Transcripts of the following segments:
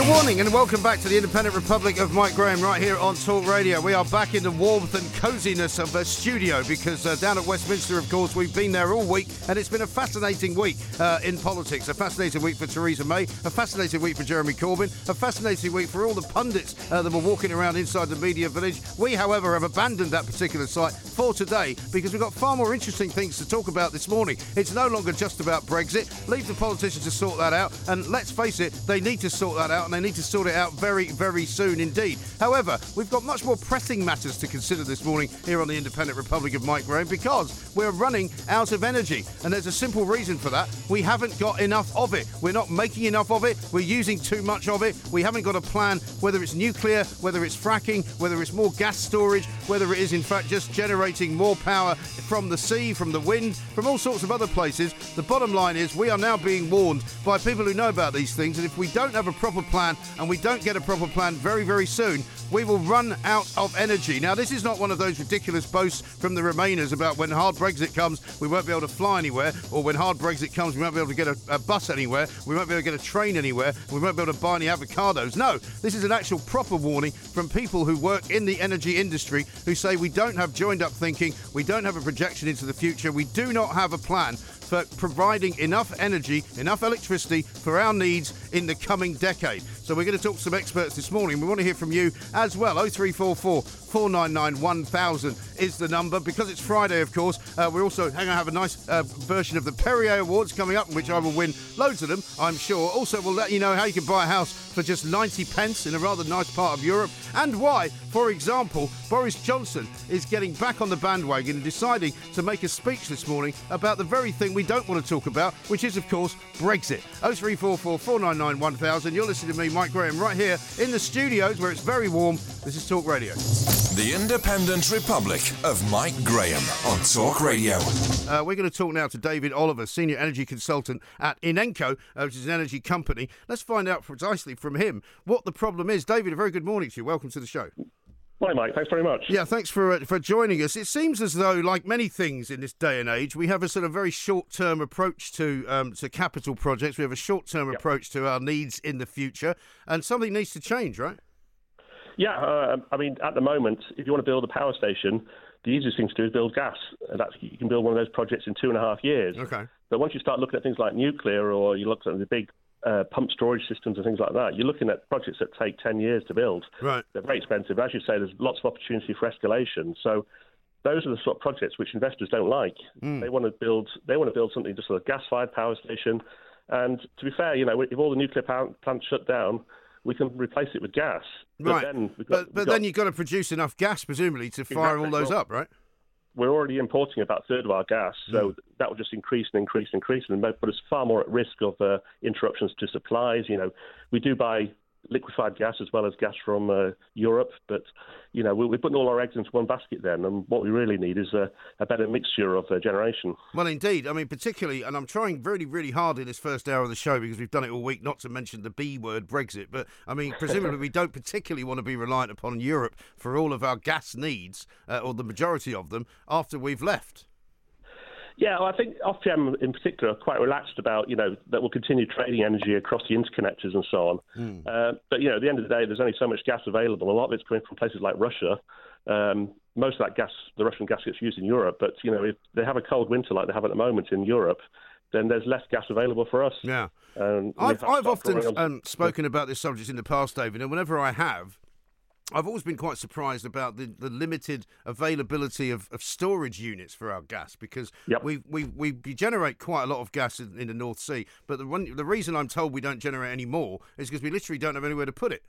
Good morning and welcome back to the Independent Republic of Mike Graham right here on Talk Radio. We are back in the warmth and coziness of the studio because uh, down at Westminster, of course, we've been there all week and it's been a fascinating week uh, in politics. A fascinating week for Theresa May, a fascinating week for Jeremy Corbyn, a fascinating week for all the pundits uh, that were walking around inside the media village. We, however, have abandoned that particular site for today because we've got far more interesting things to talk about this morning. It's no longer just about Brexit. Leave the politicians to sort that out and let's face it, they need to sort that out and they need to sort it out very, very soon indeed. However, we've got much more pressing matters to consider this morning here on the Independent Republic of Mike Graham because we're running out of energy. And there's a simple reason for that. We haven't got enough of it. We're not making enough of it. We're using too much of it. We haven't got a plan, whether it's nuclear, whether it's fracking, whether it's more gas storage, whether it is in fact just generating more power from the sea, from the wind, from all sorts of other places. The bottom line is we are now being warned by people who know about these things. And if we don't have a proper plan and we don't get a proper plan very, very soon, we will run out of energy. Now, this is not one of those ridiculous boasts from the Remainers about when hard Brexit comes, we won't be able to fly anywhere, or when hard Brexit comes, we won't be able to get a, a bus anywhere, we won't be able to get a train anywhere, we won't be able to buy any avocados. No, this is an actual proper warning from people who work in the energy industry who say we don't have joined up thinking, we don't have a projection into the future, we do not have a plan for providing enough energy, enough electricity for our needs in the coming decade. So we're going to talk to some experts this morning. We want to hear from you as well. 0344 499 1000 is the number. Because it's Friday, of course, uh, we're also going to have a nice uh, version of the Perrier Awards coming up, in which I will win loads of them, I'm sure. Also, we'll let you know how you can buy a house for just 90 pence in a rather nice part of Europe and why, for example, Boris Johnson is getting back on the bandwagon and deciding to make a speech this morning about the very thing we don't want to talk about, which is, of course, Brexit. 0344 499 1000. You're listening to me, Mike Graham, right here in the studios where it's very warm. This is Talk Radio. The Independent Republic of Mike Graham on Talk Radio. Uh, we're going to talk now to David Oliver, Senior Energy Consultant at Inenco, uh, which is an energy company. Let's find out precisely from him what the problem is. David, a very good morning to you. Welcome to the show. Hi, Mike. Thanks very much. Yeah, thanks for uh, for joining us. It seems as though, like many things in this day and age, we have a sort of very short term approach to um, to capital projects. We have a short term Yep. approach to our needs in the future, and something needs to change, right? Yeah, uh, I mean, at the moment, if you want to build a power station, the easiest thing to do is build gas. And that's, you can build one of those projects in two and a half years. Okay. But once you start looking at things like nuclear or you look at the big uh, pump storage systems and things like that, you're looking at projects that take 10 years to build. Right. They're very expensive. As you say, there's lots of opportunity for escalation. So those are the sort of projects which investors don't like. Hmm. They want to build. They want to build something just like a gas-fired power station. And to be fair, you know, if all the nuclear power plants shut down, we can replace it with gas. But right. then got, but but got- then you've got to produce enough gas, presumably, to fire all those Well- up, right? we're already importing about a third of our gas, so that will just increase and increase and increase, and put us far more at risk of uh, interruptions to supplies. You know, we do buy liquefied gas as well as gas from uh, Europe. But you know, we're, putting all our eggs into one basket then, and what we really need is a, a better mixture of uh, generation. Well, indeed. I mean, particularly, and I'm trying really, really hard in this first hour of the show because we've done it all week, not to mention the B word, Brexit. But I mean, presumably, we don't particularly want to be reliant upon Europe for all of our gas needs, uh, or the majority of them, after we've left. Yeah, well, I think Ofgem in particular are quite relaxed about, you know, that we'll continue trading energy across the interconnectors and so on. Mm. Uh, but, you know, at the end of the day, there's only so much gas available. A lot of it's coming from places like Russia. Um, most of that gas, the Russian gas gets used in Europe. But, you know, if they have a cold winter like they have at the moment in Europe, then there's less gas available for us. Yeah. Um, I've, I've often um, spoken about this subject in the past, David, and whenever I have, I've always been quite surprised about the, the limited availability of, of storage units for our gas because yep. we, we, we generate quite a lot of gas in, in the North Sea. But the, one, the reason I'm told we don't generate any more is because we literally don't have anywhere to put it.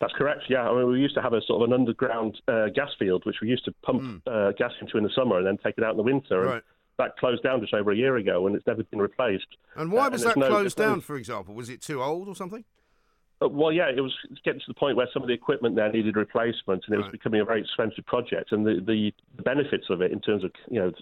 That's correct. Yeah, I mean, we used to have a sort of an underground uh, gas field, which we used to pump mm. uh, gas into in the summer and then take it out in the winter. Right. And that closed down just over a year ago, and it's never been replaced. And why uh, was and that no, closed down? For example, was it too old or something? Well, yeah, it was getting to the point where some of the equipment there needed replacement, and it was right. becoming a very expensive project. And the, the, benefits of it, in terms of you know,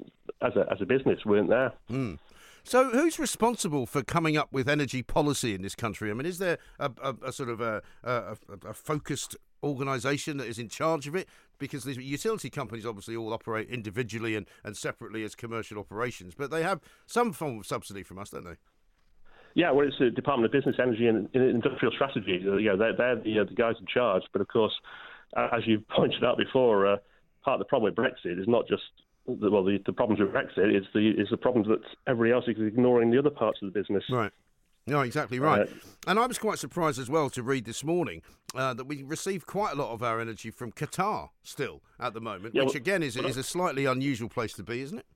as a as a business, weren't there. Mm. So, who's responsible for coming up with energy policy in this country? I mean, is there a, a, a sort of a, a focused organisation that is in charge of it? Because the utility companies obviously all operate individually and, and separately as commercial operations, but they have some form of subsidy from us, don't they? Yeah, well, it's the Department of Business, Energy and Industrial Strategy. You know, they're, they're the, uh, the guys in charge. But of course, uh, as you pointed out before, uh, part of the problem with Brexit is not just well, the, the problems with Brexit is the is the problems that everybody else is ignoring the other parts of the business. Right. No, exactly right. Uh, and I was quite surprised as well to read this morning uh, that we receive quite a lot of our energy from Qatar still at the moment, yeah, which well, again is, well, is a slightly unusual place to be, isn't it?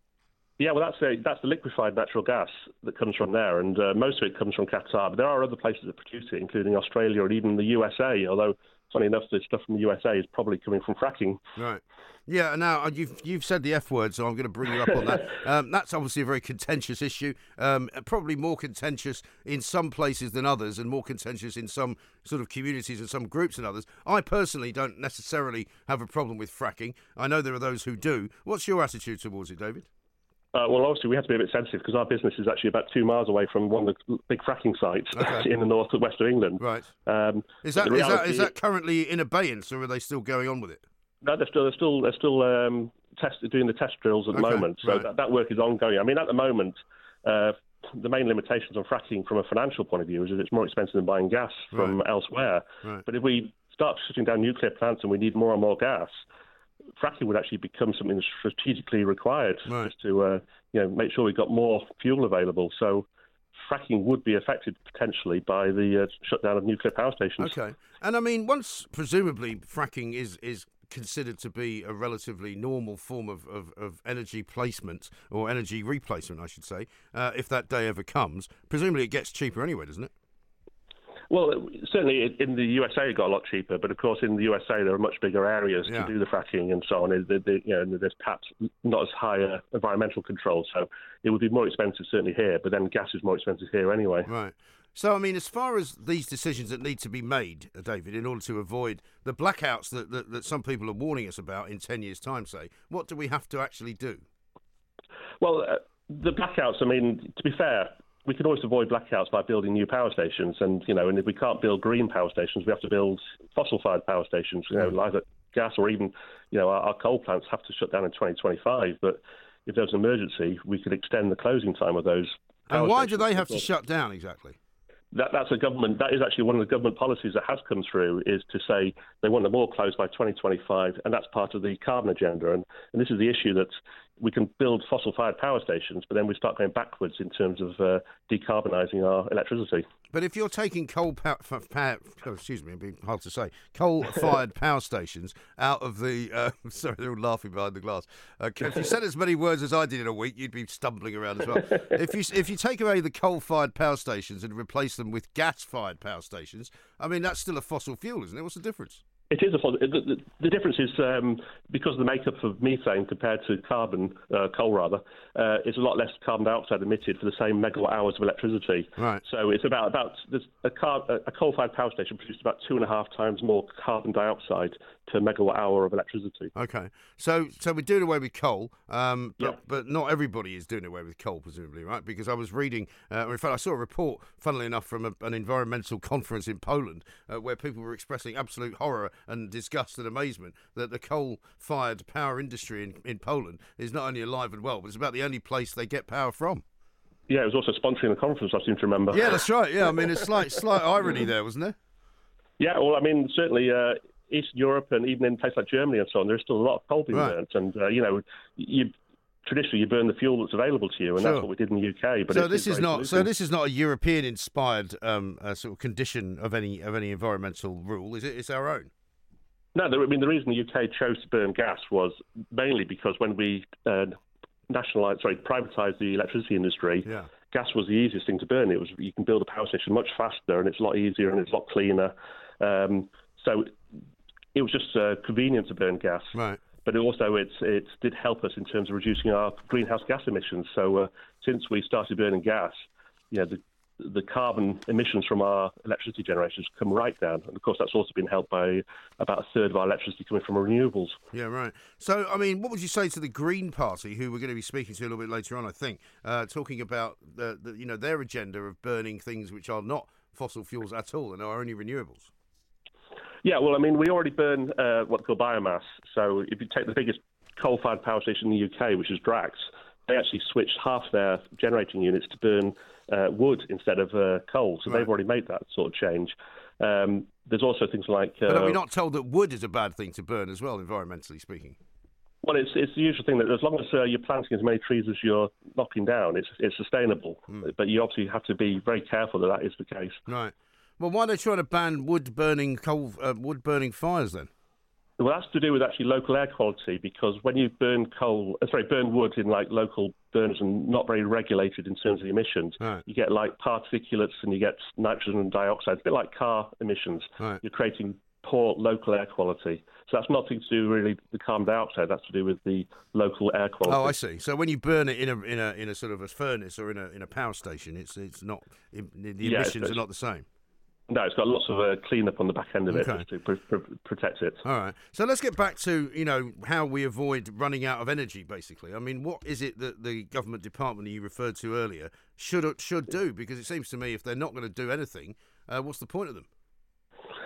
Yeah, well, that's a, that's the liquefied natural gas that comes from there, and uh, most of it comes from Qatar. But there are other places that produce it, including Australia and even the USA. Although, funny enough, the stuff from the USA is probably coming from fracking. Right. Yeah. Now uh, you've you've said the F word, so I'm going to bring you up on that. Um, that's obviously a very contentious issue. Um, probably more contentious in some places than others, and more contentious in some sort of communities and some groups than others. I personally don't necessarily have a problem with fracking. I know there are those who do. What's your attitude towards it, David? Uh, well, obviously, we have to be a bit sensitive because our business is actually about two miles away from one of the big fracking sites okay. in the north and west of England. Right. Um, is, that, is, that, is that currently in abeyance, or are they still going on with it? No, they're still they're still they're still um, test, doing the test drills at the okay. moment. So right. that, that, work is ongoing. I mean, at the moment, uh, the main limitations on fracking from a financial point of view is that it's more expensive than buying gas from right. elsewhere. Right. But if we start shutting down nuclear plants and we need more and more gas, fracking would actually become something strategically required right. just to uh, you know make sure we've got more fuel available. So fracking would be affected potentially by the uh, shutdown of nuclear power stations. Okay, and I mean once presumably fracking is is considered to be a relatively normal form of, of, of energy placement or energy replacement, I should say, uh, if that day ever comes, presumably it gets cheaper anyway, doesn't it? Well, certainly in the USA it got a lot cheaper, but of course in the USA there are much bigger areas yeah. to do the fracking and so on. The, the, you know, there's perhaps not as high a environmental control, so it would be more expensive certainly here. But then gas is more expensive here anyway. Right. So, I mean, as far as these decisions that need to be made, uh, David, in order to avoid the blackouts that, that, that some people are warning us about in 10 years' time, say, what do we have to actually do? Well, uh, the blackouts, I mean, to be fair, we can always avoid blackouts by building new power stations. And, you know, and if we can't build green power stations, we have to build fossil fired power stations, you know, either gas or even, you know, our, our coal plants have to shut down in 2025. But if there's an emergency, we could extend the closing time of those. And why do they have to shut down exactly? That, that's a government. That is actually one of the government policies that has come through. Is to say they want them all closed by 2025, and that's part of the carbon agenda. And, and this is the issue that we can build fossil-fired power stations, but then we start going backwards in terms of uh, decarbonising our electricity. But if you're taking coal power, power oh, excuse me, it'd be hard to say, coal-fired power stations out of the, uh, sorry, they're all laughing behind the glass. Uh, if you said as many words as I did in a week, you'd be stumbling around as well. if you if you take away the coal-fired power stations and replace them with gas-fired power stations, I mean that's still a fossil fuel, isn't it? What's the difference? It is a the, the, the difference is um, because of the makeup of methane compared to carbon, uh, coal rather, uh, it's a lot less carbon dioxide emitted for the same megawatt hours of electricity. Right. So it's about about a, car, a coal-fired power station produces about two and a half times more carbon dioxide per megawatt hour of electricity. Okay. So so we're doing away with coal, um, but, yeah. but not everybody is doing away with coal, presumably, right? Because I was reading, uh, in fact, I saw a report, funnily enough, from a, an environmental conference in Poland uh, where people were expressing absolute horror and disgust and amazement that the coal-fired power industry in, in Poland is not only alive and well, but it's about the only place they get power from. Yeah, it was also sponsoring the conference. I seem to remember. Yeah, that's right. Yeah, I mean, it's slight slight irony there, wasn't there? Yeah, well, I mean, certainly. Uh, Eastern Europe and even in places like Germany and so on, there's still a lot of coal being right. burnt. And, uh, you know, you traditionally you burn the fuel that's available to you, and sure. that's what we did in the UK. But so this is not so this is not a European inspired um, uh, sort of condition of any of any environmental rule. Is it? It's our own. No, I mean the reason the UK chose to burn gas was mainly because when we uh, nationalised, sorry, privatised the electricity industry, yeah. gas was the easiest thing to burn. It was you can build a power station much faster and it's a lot easier and it's a lot cleaner. Um, so it was just uh, convenient to burn gas. Right. But it also it, it did help us in terms of reducing our greenhouse gas emissions. So uh, since we started burning gas, you know, the the carbon emissions from our electricity generations come right down. And of course, that's also been helped by about a third of our electricity coming from renewables. Yeah, right. So, I mean, what would you say to the Green Party, who we're going to be speaking to a little bit later on, I think, uh, talking about the, the, you know their agenda of burning things which are not fossil fuels at all and are only renewables? Yeah, well, I mean, we already burn uh, what's called biomass. So if you take the biggest coal-fired power station in the UK, which is Drax, they actually switched half their generating units to burn uh, wood instead of uh, coal. So right. they've already made that sort of change. Um, there's also things like. but are we uh, not told that wood is a bad thing to burn as well, environmentally speaking? Well, it's it's the usual thing that as long as uh, you're planting as many trees as you're knocking down, it's it's sustainable. Mm. But you obviously have to be very careful that that is the case. Right. Well, why are they trying to ban wood burning coal, uh, wood burning fires then? Well, that's to do with actually local air quality because when you burn coal, uh, sorry, burn wood in like local burners and not very regulated in terms of the emissions, right. you get like particulates and you get nitrogen dioxide. It's a bit like car emissions. Right. You're creating poor local air quality. So that's nothing to do really with the carbon dioxide. That's to do with the local air quality. Oh, I see. So when you burn it in a in a in a sort of a furnace or in a in a power station, it's it's not the emissions yeah, are not the same. No, it's got lots of uh, cleanup on the back end of okay. it to pr- pr- protect it. All right. So let's get back to you know how we avoid running out of energy. Basically, I mean, what is it that the government department you referred to earlier should should do? Because it seems to me if they're not going to do anything, uh, what's the point of them?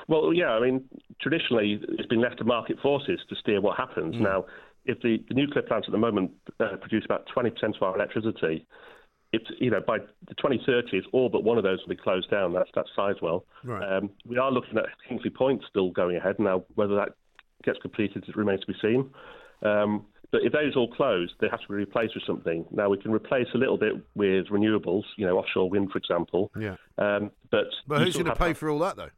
Well, yeah, I mean, traditionally it's been left to market forces to steer what happens. Mm. Now, if the, the, nuclear plants at the moment uh, produce about 20% of our electricity, it's you know by the 2030s, all but one of those will be closed down. That's that's Sizewell. Right. Um, we are looking at Hinkley Point still going ahead now. Whether that gets completed it remains to be seen. Um, but if those all close, they have to be replaced with something. Now we can replace a little bit with renewables, you know, offshore wind, for example. Yeah. Um, but but who's going to pay for all that though?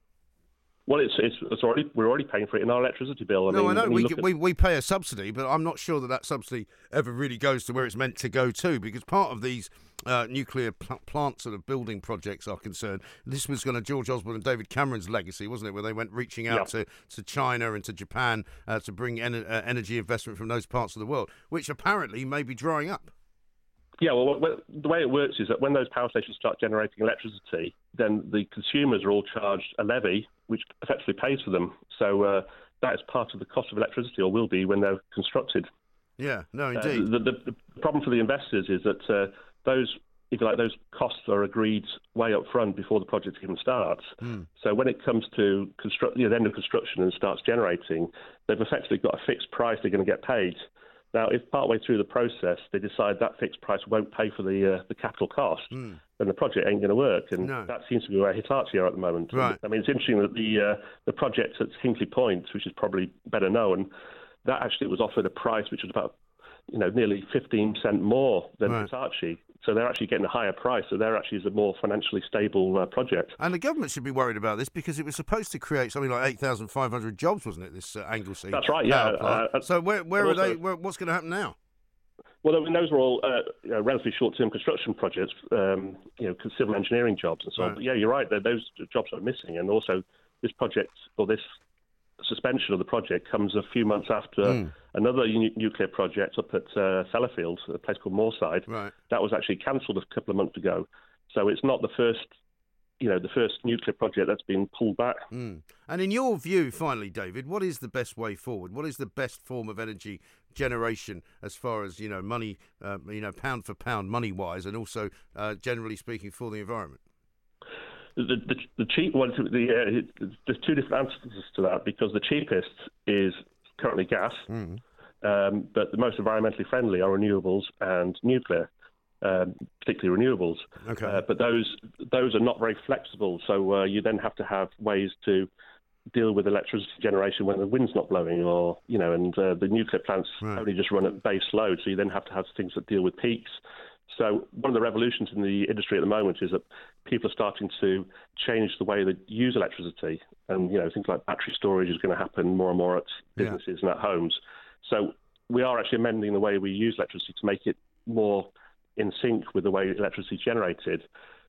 Well, it's, it's, it's already we're already paying for it in our electricity bill. I no, mean, I know we, at... we we pay a subsidy, but I'm not sure that that subsidy ever really goes to where it's meant to go to. Because part of these uh, nuclear pl- plant sort of building projects are concerned, this was going to George Osborne and David Cameron's legacy, wasn't it? Where they went reaching out to, to China and to Japan uh, to bring en- uh, energy investment from those parts of the world, which apparently may be drying up. Yeah, well, the way it works is that when those power stations start generating electricity, then the consumers are all charged a levy, which effectively pays for them. So uh, that is part of the cost of electricity, or will be when they're constructed. Yeah, no, uh, indeed. Uh, the, the, the, problem for the investors is that uh, those, if you like, those costs are agreed way up front before the project even starts. Mm. So when it comes to construct, you know, the end of construction and starts generating, they've effectively got a fixed price they're going to get paid. Now, if partway through the process they decide that fixed price won't pay for the uh, the capital cost, mm. then the project ain't going to work, and no. that seems to be where Hitachi are at the moment. Right. I mean, it's interesting that the uh, the project at Hinkley Point, which is probably better known, that actually was offered a price which was about you know nearly 15% more than right. Hitachi. So they're actually getting a higher price. So they're actually a more financially stable uh, project. And the government should be worried about this because it was supposed to create something like 8,500 jobs, wasn't it? This uh, Anglesey. That's right. Yeah. Uh, uh, so where where are also, they? Where, what's going to happen now? Well, I mean, those were all uh, you know, relatively short-term construction projects, um, you know, civil engineering jobs and so right. on. But yeah, you're right. Those jobs are missing, and also this project or this suspension of the project comes a few months after mm. Another u- nuclear project up at uh, Sellafield, a place called Moorside. Right. That was actually cancelled a couple of months ago. So it's not the first you know, the first nuclear project that's been pulled back. Mm. And in your view, finally, David, what is the best way forward? What is the best form of energy generation as far as you know, money, uh, you know, pound for pound, money wise, and also uh, generally speaking for the environment? The, the, the cheap one, the, uh, there's two different answers to that because the cheapest is currently gas, mm. um, but the most environmentally friendly are renewables and nuclear um, particularly renewables. Okay. Uh, but those those are not very flexible, so uh, you then have to have ways to deal with electricity generation when the wind's not blowing, or you know, and uh, the nuclear plants right. only just run at base load, so you then have to have things that deal with peaks. So one of the revolutions in the industry at the moment is that people are starting to change the way they use electricity, and you know, things like battery storage is going to happen more and more at businesses yeah. and at homes. So we are actually amending the way we use electricity to make it more in sync with the way electricity is generated,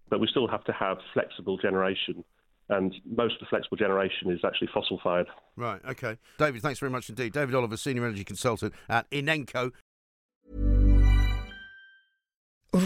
but we still have to have flexible generation. And most of the flexible generation is actually fossil fired. Right, okay. David, thanks very much indeed. David Oliver, Senior Energy Consultant at Inenco.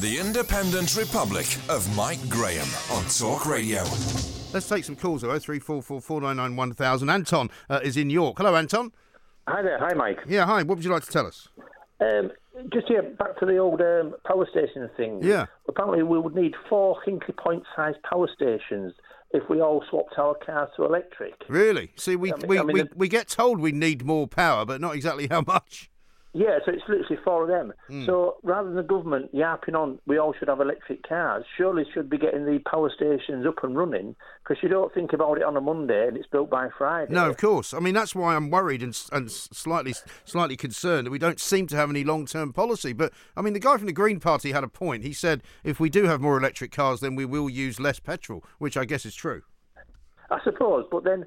The Independent Republic of Mike Graham on Talk Radio. Let's take some calls. 03444991000. Anton uh, is in York. Hello, Anton. Hi there. Hi, Mike. Yeah, hi. What would you like to tell us? Um, just here, back to the old um, power station thing. Yeah. Apparently, we would need four Hinkley Point sized power stations if we all swapped our cars to electric. Really? See, we, I mean, we, I mean, we, we get told we need more power, but not exactly how much. Yeah, so it's literally four of them. Mm. So rather than the government yapping on, we all should have electric cars, surely should be getting the power stations up and running because you don't think about it on a Monday and it's built by Friday. No, of course. I mean, that's why I'm worried and, and slightly slightly concerned that we don't seem to have any long term policy. But I mean, the guy from the Green Party had a point. He said if we do have more electric cars, then we will use less petrol, which I guess is true. I suppose, but then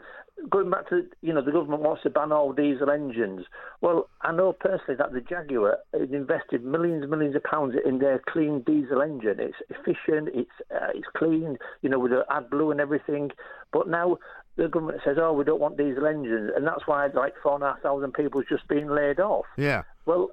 going back to you know the government wants to ban all diesel engines. Well, I know personally that the Jaguar has invested millions and millions of pounds in their clean diesel engine. It's efficient, it's uh, it's clean, you know, with the AdBlue and everything. But now the government says, oh, we don't want diesel engines, and that's why like four and a half thousand people have just being laid off. Yeah. Well,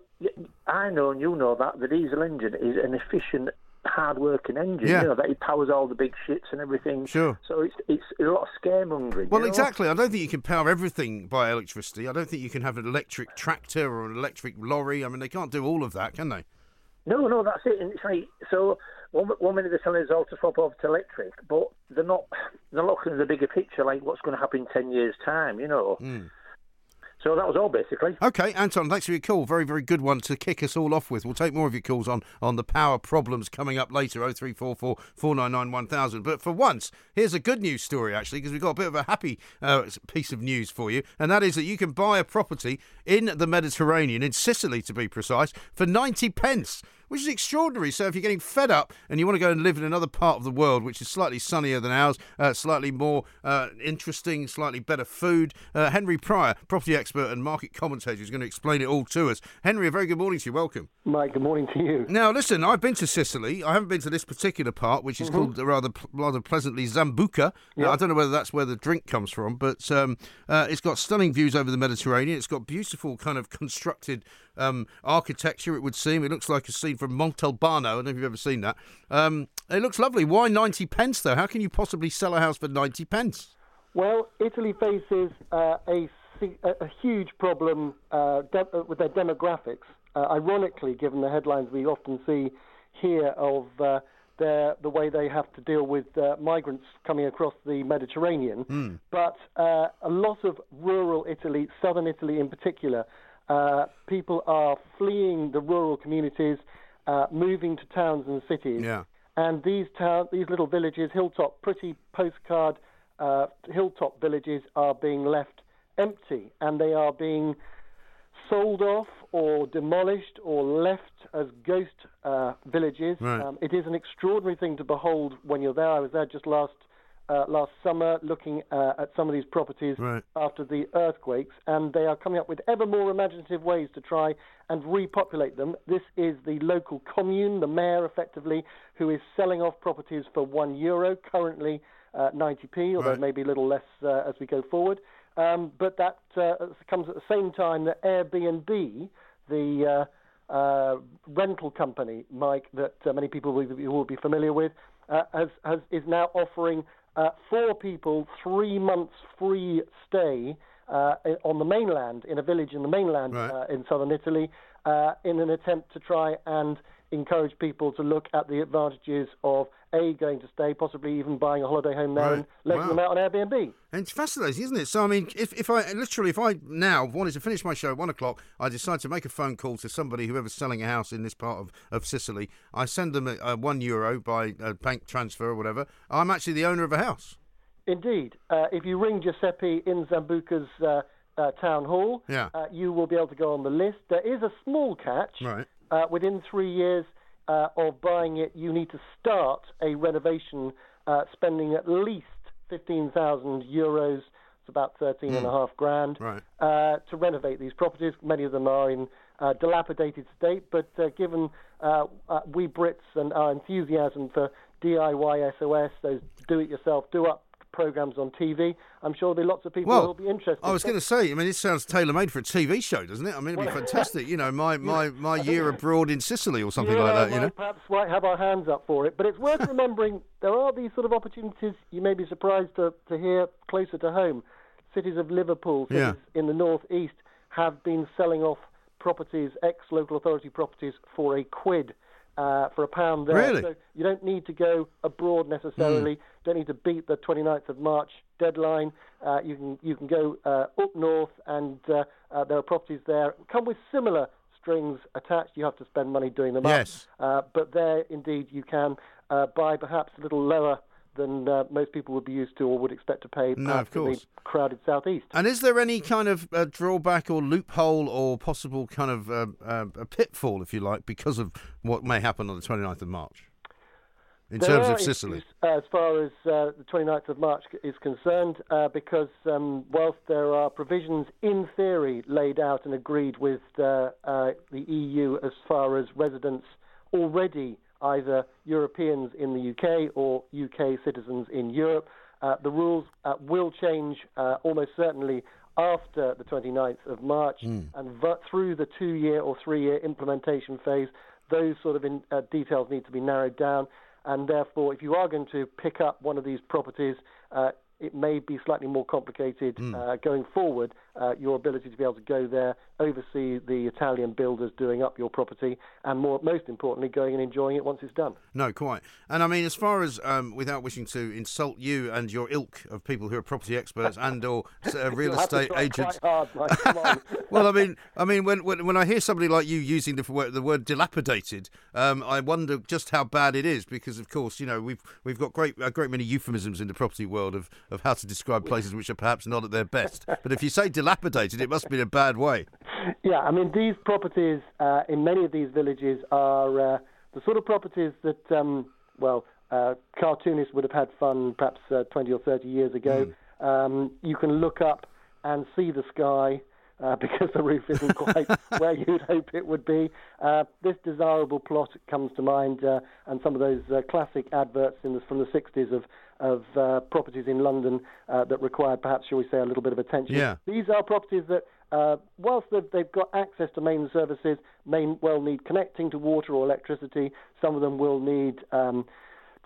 I know and you know that the diesel engine is an efficient hard-working engine. Yeah. You know that it powers all the big ships and everything. Sure. So it's it's a lot of scaremongering. Well, you know? exactly. I don't think you can power everything by electricity. I don't think you can have an electric tractor or an electric lorry. I mean, they can't do all of that, can they? No, no, that's it. And it's like so. One, one minute they're telling us all to swap over to electric, but they're not. They're looking at the bigger picture, like what's going to happen in ten years' time. You know. Mm. So that was all basically. Okay, Anton, thanks for your call. Very, very good one to kick us all off with. We'll take more of your calls on, on the power problems coming up later, 0344 499 1000. But for once, here's a good news story, actually, because we've got a bit of a happy uh, piece of news for you, and that is that you can buy a property in the Mediterranean, in Sicily to be precise, for 90 pence which is extraordinary. So if you're getting fed up and you want to go and live in another part of the world, which is slightly sunnier than ours, uh, slightly more uh, interesting, slightly better food, uh, Henry Pryor, property expert and market commentator, is going to explain it all to us. Henry, a very good morning to you. Welcome. Mike, good morning to you. Now, listen, I've been to Sicily. I haven't been to this particular part, which is mm-hmm. called rather rather pleasantly Sambuca. Yep. I don't know whether that's where the drink comes from, but um, uh, it's got stunning views over the Mediterranean. It's got beautiful kind of constructed um, architecture, it would seem. It looks like a scene from Montalbano. I don't know if you've ever seen that. Um, it looks lovely. Why 90 pence, though? How can you possibly sell a house for 90 pence? Well, Italy faces uh, a, a, huge problem uh, de- uh, with their demographics. Uh, ironically, given the headlines we often see here of uh, their, the way they have to deal with uh, migrants coming across the Mediterranean. Mm. But uh, a lot of rural Italy, southern Italy in particular, uh, people are fleeing the rural communities, uh, moving to towns and cities. Yeah. And these town, these little villages, hilltop, pretty postcard uh, hilltop villages, are being left empty, and they are being sold off or demolished or left as ghost uh, villages. Right. Um, it is an extraordinary thing to behold when you're there. I was there just last uh, last summer looking uh, at some of these properties right. after the earthquakes, and they are coming up with ever more imaginative ways to try and repopulate them. This is the local commune, the mayor effectively, who is selling off properties for one euro, currently uh, 90p, although right. maybe a little less uh, as we go forward. Um, but that uh, comes at the same time that Airbnb, the uh, rental company, Mike, that many people will be, will be familiar with, has, has, is now offering uh, for people three months free stay uh, on the mainland, in a village in the mainland right. uh, in southern Italy, uh, in an attempt to try and encourage people to look at the advantages of a going to stay, possibly even buying a holiday home there right. and letting wow. them out on Airbnb. And it's fascinating, isn't it? So I mean, if, if I literally, if I now wanted to finish my show at one o'clock, I decide to make a phone call to somebody whoever's selling a house in this part of, of Sicily. I send them a, a one euro by a bank transfer or whatever. I'm actually the owner of a house. Indeed. Uh, if you ring Giuseppe in Sambuca's uh, uh, town hall, yeah. Uh, you will be able to go on the list. There is a small catch. Right. Uh, within three years uh, of buying it, you need to start a renovation spending at least 15,000 euros. It's about 13 mm. and a hmm. half grand right. to renovate these properties. Many of them are in dilapidated state, but given we Brits and our enthusiasm for DIY SOS, those do-it-yourself, do-up programs on TV. I'm sure there'll be lots of people well, who will be interested. I was going to say, I mean, it sounds tailor made for a TV show, doesn't it? I mean, it'd be fantastic. You know, my, my, my year abroad in Sicily or something yeah, like that, you know? Perhaps might have our hands up for it. But it's worth remembering there are these sort of opportunities you may be surprised to, to hear closer to home. Cities of Liverpool, cities yeah. in the northeast, have been selling off properties, ex local authority properties, for a quid uh, for a pound there. Really? So you don't need to go abroad necessarily. Mm. Don't need to beat the 29th of March deadline. Uh, you can you can go uh, up north, and uh, uh, there are properties there come with similar strings attached. You have to spend money doing them yes. up. Uh, but there, indeed, you can buy perhaps a little lower than uh, most people would be used to or would expect to pay no, of course. the crowded southeast. And is there any kind of uh, drawback or loophole or possible kind of uh, uh a pitfall, if you like, because of what may happen on the 29th of March? In there terms of Sicily? As far as uh, the 29th of March is concerned, uh, because um, whilst there are provisions in theory laid out and agreed with the EU as far as residents already either Europeans in the UK or UK citizens in Europe. Uh, the rules uh, will change uh, almost certainly after the 29th of March, mm. and v- through the two-year or three-year implementation phase, those sort of in, uh, details need to be narrowed down. And therefore, if you are going to pick up one of these properties, uh, it may be slightly more complicated mm. uh, going forward. Uh, your ability to be able to go there, oversee the Italian builders doing up your property, and more, most importantly, going and enjoying it once it's done. No, quite. And I mean, as far as um, without wishing to insult you and your ilk of people who are property experts and or uh, real estate agents. Hard, well, I mean, I mean, when, when, when I hear somebody like you using the word, the word dilapidated, um, I wonder just how bad it is because, of course, you know, we've we've got great a great many euphemisms in the property world of, of how to describe places which are perhaps not at their best. But if you say dilapidated. It must be been a bad way. Yeah, I mean, these properties uh, in many of these villages are uh, the sort of properties that, um, well, uh, cartoonists would have had fun perhaps uh, 20 or 30 years ago. Mm. Um, you can look up and see the sky. Uh, because the roof isn't quite where you'd hope it would be. Uh, this desirable plot comes to mind, uh, and some of those uh, classic adverts the, from the 60s of of uh, properties in London uh, that required, perhaps, shall we say, a little bit of attention. Yeah. These are properties that, uh, whilst they've, they've, got access to main services, may well need connecting to water or electricity. Some of them will need. Um,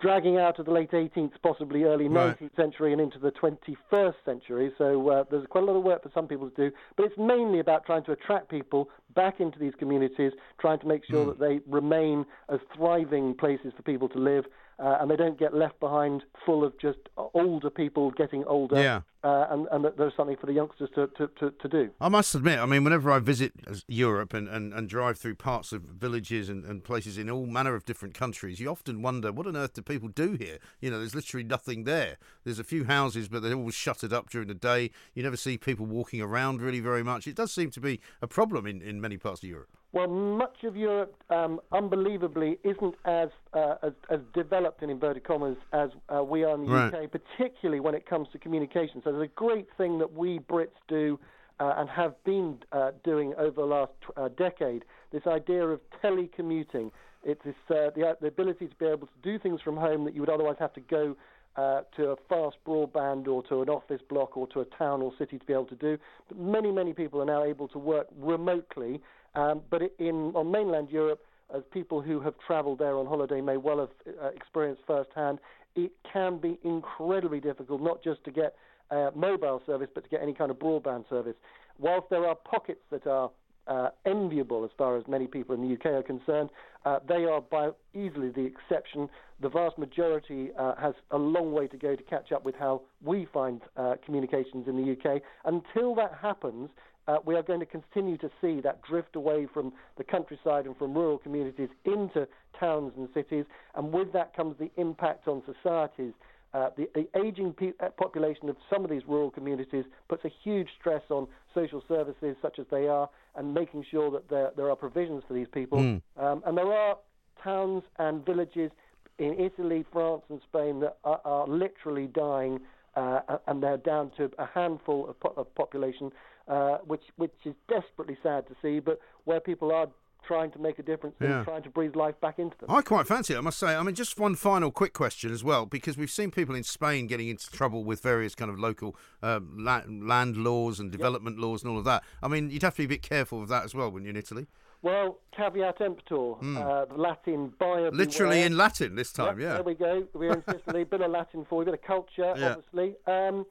dragging out of the late 18th, possibly early 19th right. century, and into the 21st century. So uh, there's quite a lot of work for some people to do, but it's mainly about trying to attract people back into these communities, trying to make sure mm. that they remain as thriving places for people to live, uh, and they don't get left behind full of just older people getting older. Yeah. Uh, and, and that there's something for the youngsters to, to, to, to, do. I must admit, I mean, whenever I visit Europe and, and, and drive through parts of villages and, and places in all manner of different countries, you often wonder, what on earth do people do here? You know, there's literally nothing there. There's a few houses, but they're all shuttered up during the day. You never see people walking around really very much. It does seem to be a problem in, in many parts of Europe. Well, much of Europe, um, unbelievably, isn't as, uh, as, as developed in inverted commas as uh, we are in the right. UK, particularly when it comes to communication. So there's a great thing that we Brits do uh, and have been uh, doing over the last uh, decade. This idea of telecommuting. It's this, uh, the, the ability to be able to do things from home that you would otherwise have to go uh, to a fast broadband or to an office block or to a town or city to be able to do. But many, many people are now able to work remotely um, but in on mainland Europe, as people who have travelled there on holiday may well have uh, experienced firsthand, it can be incredibly difficult not just to get uh, mobile service, but to get any kind of broadband service. Whilst there are pockets that are uh, enviable as far as many people in the UK are concerned, uh, they are by easily the exception. The vast majority uh, has a long way to go to catch up with how we find uh, communications in the UK. Until that happens, uh, we are going to continue to see that drift away from the countryside and from rural communities into towns and cities, and with that comes the impact on societies. Uh, the, the, aging pe- uh, population of some of these rural communities puts a huge stress on social services, such as they are, and making sure that there, there are provisions for these people. Mm. Um, and there are towns and villages in Italy, France, and Spain that are, are literally dying, uh, and they're down to a handful of, po- of population uh, which which is desperately sad to see, but where people are trying to make a difference yeah. and trying to breathe life back into them. I quite fancy it, I must say. I mean, just one final quick question as well, because we've seen people in Spain getting into trouble with various kind of local uh, land, land laws and development yep. laws and all of that. I mean, you'd have to be a bit careful of that as well, wouldn't you, in Italy? Well, caveat emptor, mm. uh, the Latin buyer Literally beware. in Latin this time, yep, yeah. There we go. We're in Sicily. bit of Latin for you, bit of culture, yeah. obviously. Um,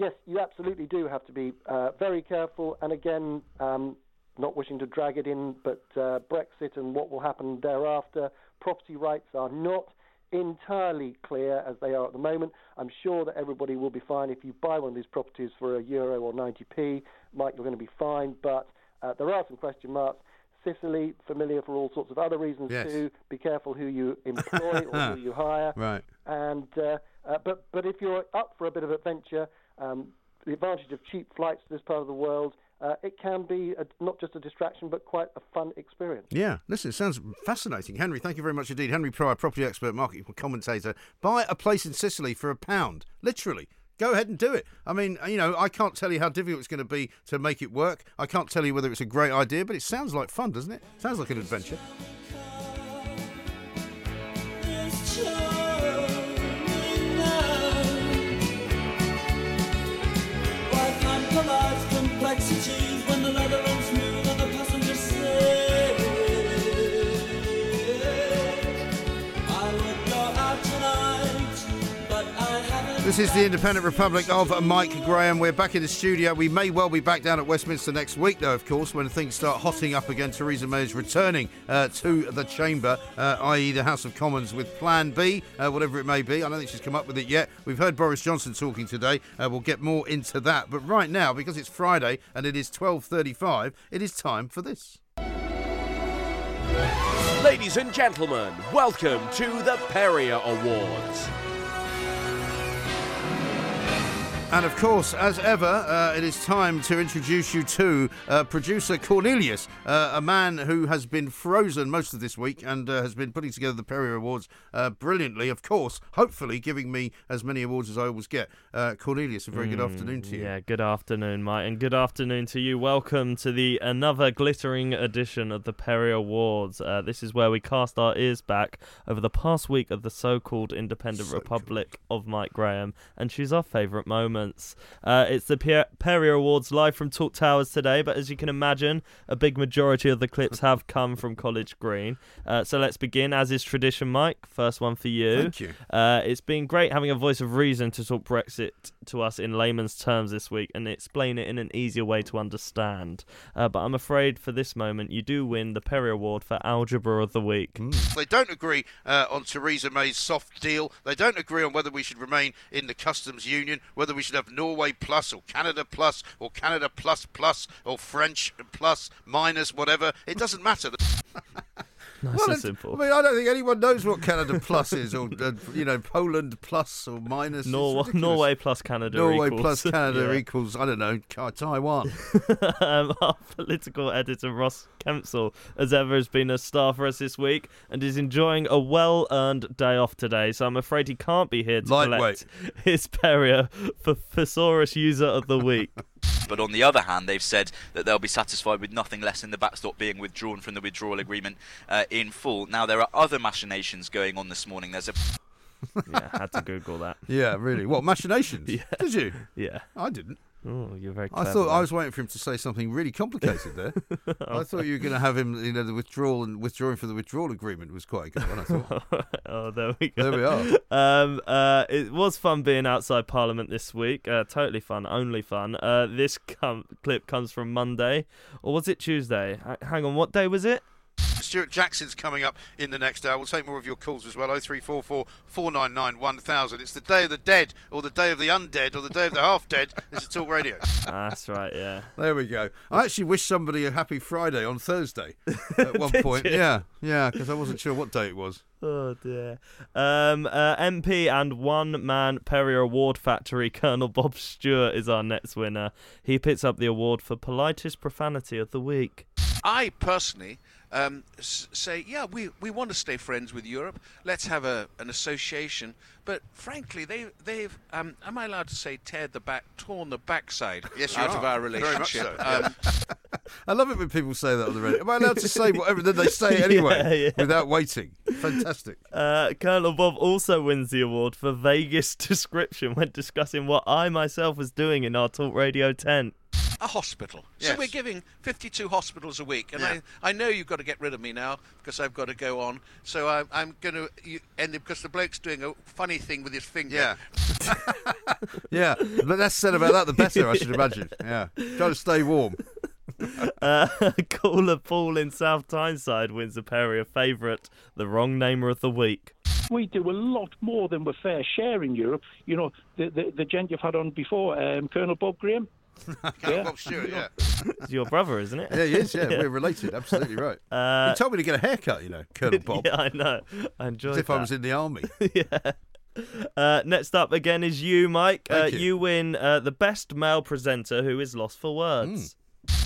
yes, you absolutely do have to be uh, very careful. And again, um, not wishing to drag it in, but uh, Brexit and what will happen thereafter, property rights are not entirely clear as they are at the moment. I'm sure that everybody will be fine if you buy one of these properties for a euro or 90p. Mike, you're going to be fine, but uh, there are some question marks. Sicily, familiar for all sorts of other reasons yes. too. Be careful who you employ or who you hire. Right. And uh, uh, but but if you're up for a bit of adventure, um, the advantage of cheap flights to this part of the world, uh, it can be a, not just a distraction, but quite a fun experience. Yeah, listen, it sounds fascinating. Henry, thank you very much indeed. Henry Pryor, property expert, market commentator. Buy a place in Sicily for a pound, literally. Go ahead and do it. I mean, you know, I can't tell you how difficult it's going to be to make it work. I can't tell you whether it's a great idea, but it sounds like fun, doesn't it? Sounds like an adventure. This is the Independent Republic of Mike Graham. We're back in the studio. We may well be back down at Westminster next week, though, of course, when things start hotting up again. Theresa May is returning uh, to the chamber, uh, i.e., the House of Commons, with Plan B, uh, whatever it may be. I don't think she's come up with it yet. We've heard Boris Johnson talking today. Uh, we'll get more into that. But right now, because it's Friday and it is 12:35, it is time for this. Ladies and gentlemen, welcome to the Perrier Awards. And of course, as ever, uh, it is time to introduce you to uh, producer Cornelius, uh, a man who has been frozen most of this week and uh, has been putting together the Perry Awards uh, brilliantly. Of course, hopefully giving me as many awards as I always get. Uh, Cornelius, a very good Mm, afternoon to you. Yeah, good afternoon, Mike, and good afternoon to you. Welcome to the another glittering edition of the Perry Awards. Uh, this is where we cast our ears back over the past week of the so-called Independent Republic of Mike Graham and choose our favourite moments. Uh, it's the Pier- Perry Awards live from Talk Towers today, but as you can imagine, a big majority of the clips have come from College Green. Uh, so let's begin, as is tradition, Mike. First one for you. Thank you. Uh, it's been great having a voice of reason to talk Brexit to us in layman's terms this week and explain it in an easier way to understand. Uh, but I'm afraid for this moment, you do win the Perry Award for Algebra of the Week. They don't agree uh, on Theresa May's soft deal. They don't agree on whether we should remain in the customs union, whether we should have Norway plus or Canada plus or Canada plus plus or French plus minus whatever. It doesn't matter. Nice Well, and simple. I mean, I don't think anyone knows what Canada plus is, or uh, you know, Poland plus or minus. Nor- Norway plus Canada Norway equals- plus Canada Yeah. equals I don't know Taiwan. um, our political editor Ross Kempsell, as ever, has been a star for us this week and is enjoying a well-earned day off today. So I'm afraid he can't be here to collect his Perrier for Thesaurus User of the Week. But on the other hand, they've said that they'll be satisfied with nothing less than the backstop being withdrawn from the withdrawal agreement uh, in full. Now, there are other machinations going on this morning. There's a yeah, had to Google that. yeah, really. What machinations? Yeah. Did you? Yeah. I didn't. Oh, you're very I thought I was waiting for him to say something really complicated there. I thought you were going to have him, you know, the withdrawal and withdrawing from the withdrawal agreement was quite a good one. I thought. oh, there we go. There we are. Um, uh, it was fun being outside Parliament this week. Uh, totally fun, only fun. Uh, this com- clip comes from Monday, or was it Tuesday? H- hang on, what day was it? Stuart Jackson's coming up in the next hour. We'll take more of your calls as well. 0344 499 1000. It's the day of the dead, or the day of the undead, or the day of the half dead. This is Talk Radio. That's right, yeah. There we go. I actually wish somebody a happy Friday on Thursday at one point. you? Yeah, yeah, because I wasn't sure what day it was. Oh dear. Um, uh, MP and one man Perrier Award Factory Colonel Bob Stewart is our next winner. He picks up the award for politest profanity of the week. I personally um, s- say, yeah, we, we want to stay friends with Europe. Let's have a, an association. But frankly, they they've um, am I allowed to say teared the back, torn the backside Yes, out are. of our Very much relationship? so, Um, I love it when people say that on the radio. Am I allowed to say whatever? Then they say it anyway Yeah, yeah. without waiting. Fantastic. Uh, Colonel Bob also wins the award for vaguest description when discussing what I myself was doing in our Talk Radio tent. A hospital. Yes. So we're giving 52 hospitals a week, and I, I know you've got to get rid of me now because I've got to go on. So I, I'm going to end it because the bloke's doing a funny thing with his finger. Yeah. Yeah, but less said about that, the better, I should imagine. Yeah. Try to stay warm. Uh, Caller Paul in South Tyneside wins the Perrier favourite, the wrong namer of the week. we do a lot more than we're fair share in Europe. You know, the the, the gent you've had on before, um, Colonel Bob Graham. Colonel Bob Stewart, yeah. It's your brother, isn't it? Yeah, he is, yeah. We're related, absolutely right. Uh, he told me to get a haircut, you know, Colonel Bob. Yeah, I know. I enjoyed As if that. I was in the army. yeah. Uh, next up again is you, Mike. Uh, Thank you. win uh, the best male presenter who is lost for words.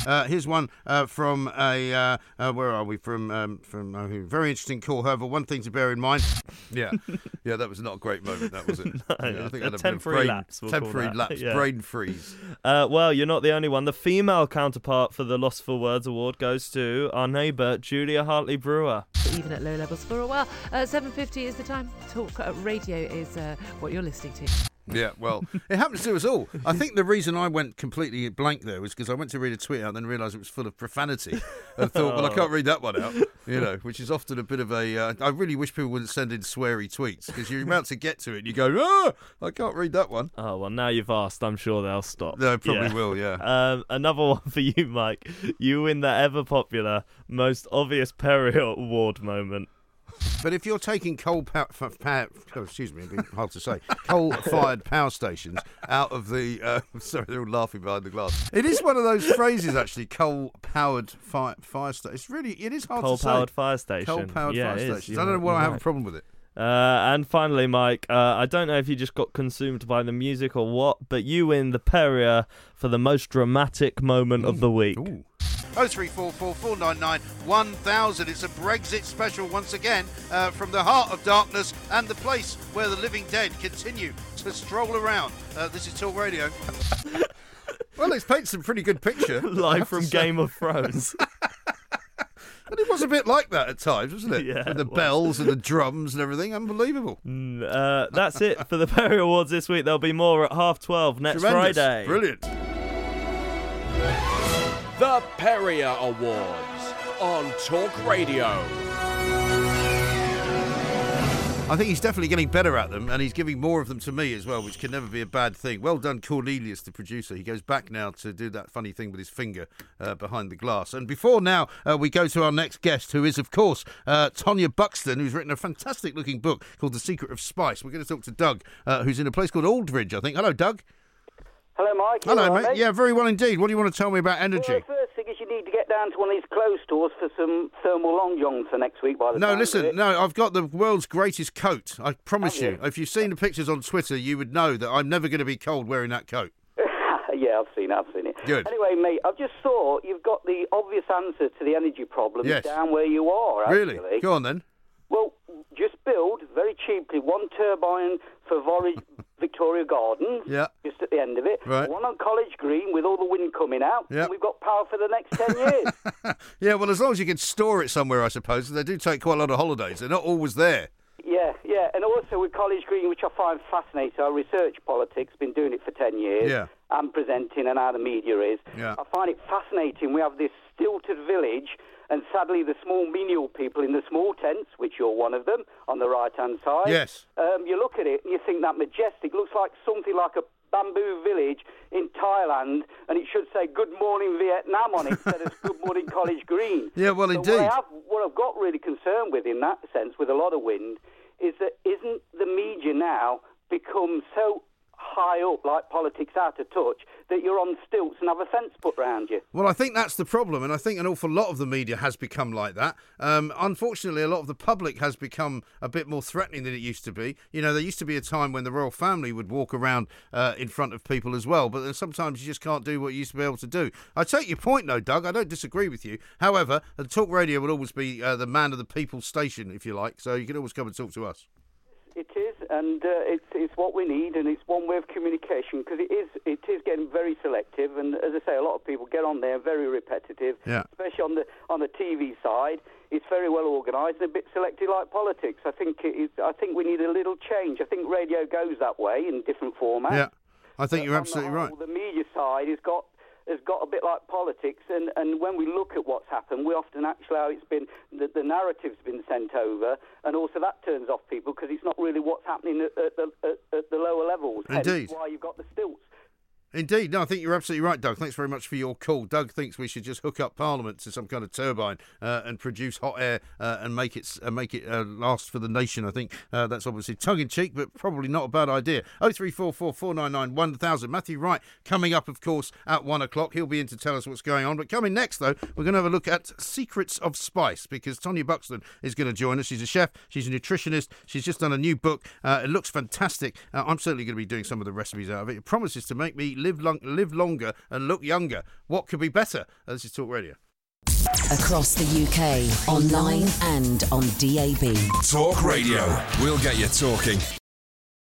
Uh, here's one uh, from a uh, uh, where are we from? Um, from uh, very interesting call. However, one thing to bear in mind. Yeah, yeah, that was not a great moment. That was it. Yeah, I think a I had a temporary brain, lapse, we'll call temporary that. lapse, Yeah. brain freeze. Uh, well, you're not the only one. The female counterpart for the Lost for Words award goes to our neighbour, Julia Hartley Brewer. even at low levels for a while. Uh, 7.50 is the time. Talk uh, radio is uh, what you're listening to. Yeah, well, it happens to us all. I think the reason I went completely blank there was because I went to read a tweet out and then realised it was full of profanity. And thought, well, I can't read that one out, you know, which is often a bit of a. Uh, I really wish people wouldn't send in sweary tweets because you're about to get to it and you go, ah, I can't read that one. Oh, well, now you've asked, I'm sure they'll stop. They probably will, yeah. Um, another one for you, Mike. You win the ever popular, most obvious Perrier Award moment. But if you're taking coal power, power oh, excuse me, it'd be hard to say, coal-fired power stations out of the, uh, sorry, they're all laughing behind the glass. It is one of those phrases, actually, coal-powered fire, fire station. It's really, it is hard to say. Coal-powered fire station. Coal-powered Yeah, fire stations. I don't know why right, I have a problem with it. Uh, and finally, Mike, uh, I don't know if you just got consumed by the music or what, but you win the Perrier for the most dramatic moment of the week. 0344 499 1000. It's a Brexit special once again uh, from the heart of darkness and the place where the living dead continue to stroll around. Uh, this is Talk Radio. well, it's painted some pretty good picture. Live from. Game of Thrones. And it was a bit like that at times, wasn't it? Yeah, With the bells and the drums and everything. Unbelievable. Mm, uh, that's it for the Perrier Awards this week. There'll be more at half 12 next Tremendous. Friday. Brilliant. The Perrier Awards on Talk Radio. I think he's definitely getting better at them, and he's giving more of them to me as well, which can never be a bad thing. Well done, Cornelius, the producer. He goes back now to do that funny thing with his finger uh, behind the glass. And before now, uh, we go to our next guest, who is, of course, uh, Tonia Buxton, who's written a fantastic looking book called The Secret of Spice. We're going to talk to Doug, uh, who's in a place called Aldridge, I think. Hello, Doug. Hello, Mike. Hello, right, mate. Yeah, very well indeed. What do you want to tell me about energy? the down to one of these clothes stores for some thermal long johns for next week. By the No, listen, no, I've got the world's greatest coat. I promise you. you? If you've seen the pictures on Twitter, you would know that I'm never going to be cold wearing that coat. yeah, I've seen it. I've seen it. Good. Anyway, mate, I've just saw you've got the obvious answer to the energy problem Yes. down where you are. Really? Go on then. Well, just build very cheaply one turbine for Vorage Victoria Gardens. Yeah. Just at the end of it. Right. One on College Green with all the wind coming out. Yeah. And we've got power for the next 10 years. Yeah, well, as long as you can store it somewhere, I suppose. They do take quite a lot of holidays. They're not always there. Yeah, yeah, and also with College Green, which I find fascinating. I research politics, been doing it for ten years. Yeah. And presenting and how the media is. Yeah. I find it fascinating. We have this stilted village, and sadly, the small menial people in the small tents, which you're one of them, on the right hand side. Yes. Um, you look at it and you think that majestic looks like something like a bamboo village in Thailand, and it should say "Good Morning Vietnam" on it instead of "Good Morning College Green." Yeah, well, So indeed. What, I have, what I've got really concerned with in that sense, with a lot of wind, is that isn't the media now become so high up, like politics out of touch, that you're on stilts and have a fence put round you? Well, I think that's the problem, and I think an awful lot of the media has become like that. Um, unfortunately, a lot of the public has become a bit more threatening than it used to be. You know, there used to be a time when the royal family would walk around uh, in front of people as well, but then sometimes you just can't do what you used to be able to do. I take your point, though, Doug. I don't disagree with you. However, the talk radio will always be uh, the man of the people station, if you like, so you can always come and talk to us. It is, and uh, it's it's what we need, and it's one way of communication because it is it is getting very selective, and as I say, a lot of people get on there very repetitive, Yeah. especially on the on the TV side. It's very well organised and a bit selective, like politics. I think it is, I think we need a little change. I think radio goes that way in different formats. Yeah, I think But you're absolutely the right. The media side has got has got a bit like politics, and, and when we look at what's happened, we often actually how it's been the, the narrative's been sent over, and also that turns off people because it's not really what's happening at, at, the, at, at the lower levels. Indeed. why you've got the stilts. Indeed, no, I think you're absolutely right, Doug. Thanks very much for your call. Doug thinks we should just hook up Parliament to some kind of turbine uh, and produce hot air uh, and make it uh, make it uh, last for the nation. I think uh, that's obviously tongue in cheek, but probably not a bad idea. Oh three four four four nine nine one thousand. Matthew Wright coming up, of course, at one o'clock. He'll be in to tell us what's going on. But coming next, though, we're going to have a look at secrets of spice because Tonia Buxton is going to join us. She's a chef. She's a nutritionist. She's just done a new book. Uh, it looks fantastic. I'm certainly going to be doing some of the recipes out of it. It promises to make me live long, live longer and look younger. What could be better? This is Talk Radio. Across the UK, online and on DAB. Talk Radio. We'll get you talking.